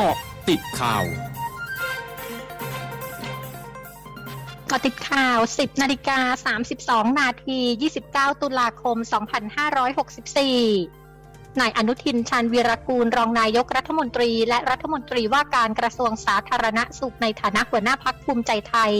เกาะติดข่าวกาะติดข่าว 10 นาฬิกา 32 นาที 29 ตุลาคม 2564 นายอนุทินชาญวีรกูล รองนายกรัฐมนตรี และรัฐมนตรีว่าการกระทรวงสาธารณสุขในฐานะหัวหน้าพักภูมิใจไทย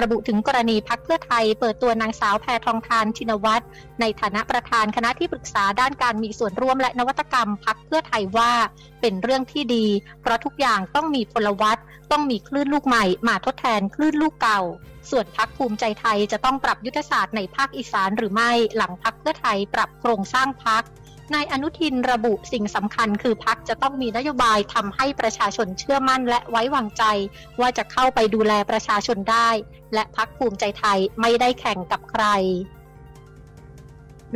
ระบุถึงกรณีพักเพื่อไทย เปิดตัวนางสาวแพทองทานชินวัตรในฐานะประธานคณะที่ปรึกษาด้านการมีส่วนร่วมและนวัตกรรมพักเพื่อไทยว่าเป็นเรื่องที่ดี เพราะทุกอย่างต้องมีพลวัตต้องมีคลื่นลูกใหม่มาทดแทนคลื่นลูกเก่า ส่วนพักภูมิใจไทยจะต้องปรับยุทธศาสตร์ในภาคอีสานหรือไม่หลังพักเพื่อไทยปรับโครงสร้างพักนายอนุทินระบุสิ่งสำคัญคือพักจะต้องมีนโยบายทำให้ประชาชนเชื่อมั่นและไว้วางใจ ว่าจะเข้าไปดูแลประชาชนได้ และพักภูมิใจไทยไม่ได้แข่งกับใคร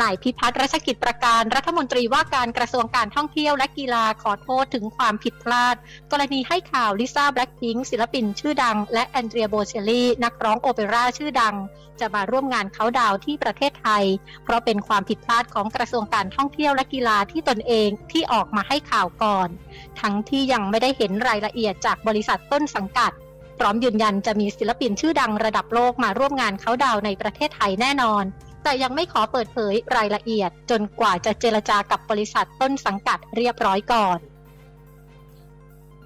นายพิพัฒน์รัชกิจประการรัฐมนตรีว่าการกระทรวงการท่องเที่ยวและกีฬาขอโทษถึงความผิดพลาด กรณีให้ข่าวลิซ่าแบล็กพิงศิลปินชื่อดัง และแอนเดรียโบเชลลี่นักร้องโอเปร่าชื่อดัง จะมาร่วมงานเขาดาวที่ประเทศไทย เพราะเป็นความผิดพลาดของกระทรวงการท่องเที่ยวและกีฬาที่ตนเองที่ออกมาให้ข่าวก่อน ทั้งที่ยังไม่ได้เห็นรายละเอียดจากบริษัทต้นสังกัดพร้อมยืนยันจะมีศิลปินชื่อดังระดับโลกมาร่วมงานเขาดาวในประเทศไทยแน่นอน แต่ยังไม่ขอเปิดเผยรายละเอียด จนกว่าจะเจรจากับบริษัทต้นสังกัดเรียบร้อยก่อน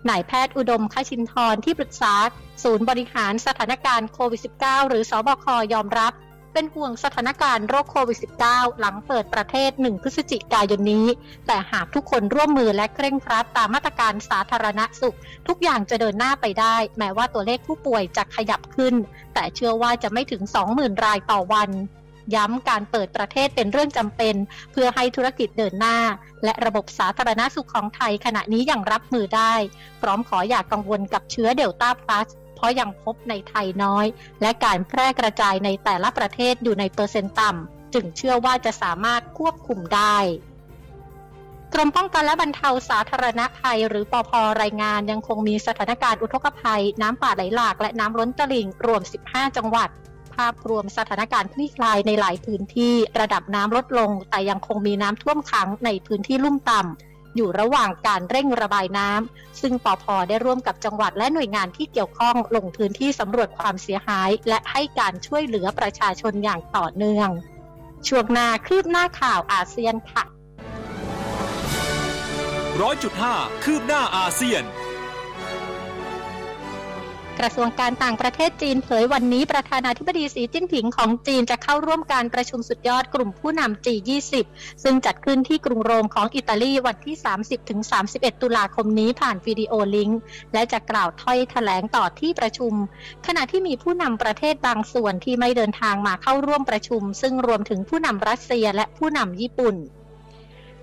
นายแพทย์อุดมคชินทร์ที่ปรึกษา ศูนย์บริหารสถานการณ์โควิด -19 หรือสอบคยอมรับ เป็นห่วงสถานการณ์โรคโควิด -19 หลังเปิดประเทศ 1 พฤศจิกายนนี้ แต่หากทุกคนร่วมมือและเคร่งครัดตามมาตรการสาธารณสุข ทุกอย่างจะเดินหน้าไปได้ แม้ว่าตัวเลขผู้ป่วยจะขยับขึ้น แต่เชื่อว่าจะไม่ถึง 20,000 รายต่อวัน ย้ำการเปิดประเทศเป็นเรื่องจำเป็น เพื่อให้ธุรกิจเดินหน้า และระบบสาธารณสุขของไทยขณะนี้ยังรับมือได้ พร้อมขออย่ากกังวลกับเชื้อเดลต้าพลัสเพราะยังพบในไทยน้อย และการแพร่กระจายในแต่ละประเทศอยู่ในเปอร์เซ็นต์ต่ำจึงเชื่อว่าจะสามารถควบคุมได้กรมป้องกันและบรรเทาสาธารณภัย หรือปอพรายงานยังคงมีสถานการณ์อุทกภัย น้ำป่าไหลหลากและน้ำล้นตลิ่งรวม 15 จังหวัด ภาพรวมสถานการณ์คลี่คลายในหลายพื้นที่ระดับน้ำลดลง แต่ยังคงมีน้ำท่วมขังในพื้นที่ลุ่มต่ำอยู่ระหว่างการเร่งระบายน้ำซึ่งปอพอได้ร่วมกับจังหวัดและหน่วยงานที่เกี่ยวข้องลงพื้นที่สำรวจความเสียหาย และให้การช่วยเหลือประชาชนอย่างต่อเนื่อง ช่วงหน้าคืบหน้าข่าวอาเซียนค่ะร้อยจุดห้าคืบหน้าอาเซียน ระทรวงการต่างประเทศจีนเผยวันนี้ประธานาธิบดีสีจิ้นผิงของจีนจะเข้าร่วมการประชุมสุดยอดกลุ่มผู้นำ G20 ซึ่งจัดขึ้นที่กรุงโรมของอิตาลีวันที่ 30-31 ตุลาคมนี้ผ่านวิดีโอลิงก์ และจะกล่าวถ้อยแถลงต่อที่ประชุม ขณะที่มีผู้นำประเทศบางส่วนที่ไม่เดินทางมาเข้าร่วมประชุม ซึ่งรวมถึงผู้นำรัสเซียและผู้นำญี่ปุ่น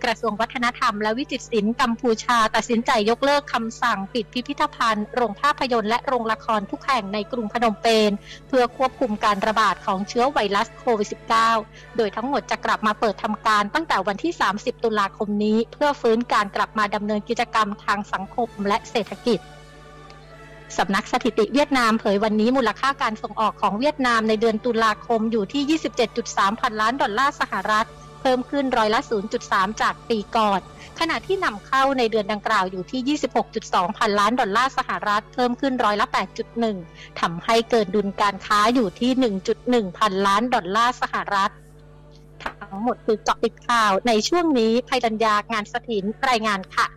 กระทรวงวัฒนธรรมและวิจิตรศิลป์กัมพูชา ตัดสินใจยกเลิกคำสั่งปิดพิพิธภัณฑ์ โรงภาพยนตร์และโรงละครทุกแห่งในกรุงพนมเปญเพื่อควบคุมการระบาดของเชื้อไวรัสโควิด -19 โดยทั้งหมดจะกลับมาเปิดทำการตั้งแต่วันที่ 30 ตุลาคมนี้ เพื่อฟื้นการกลับมาดำเนินกิจกรรมทางสังคมและเศรษฐกิจสำนักสถิติเวียดนามเผยวันนี้มูลค่าการส่งออกของเวียดนามในเดือนตุลาคมอยู่ที่ 27.3 พันล้านดอลลาร์สหรัฐ เพิ่มขึ้นร้อยละ 0.3 จากปีก่อนขณะที่นำเข้าในเดือนดังกล่าวอยู่ที่ 26.2 พันล้านดอลลาร์สหรัฐ เพิ่มขึ้นร้อยละ 8.1 ทำให้เกินดุลการค้าอยู่ที่ 1.1 พันล้านดอลลาร์สหรัฐ ทั้งหมดคือเกาะติดข่าวในช่วงนี้ภัยดัญญางานสถินรายงานค่ะ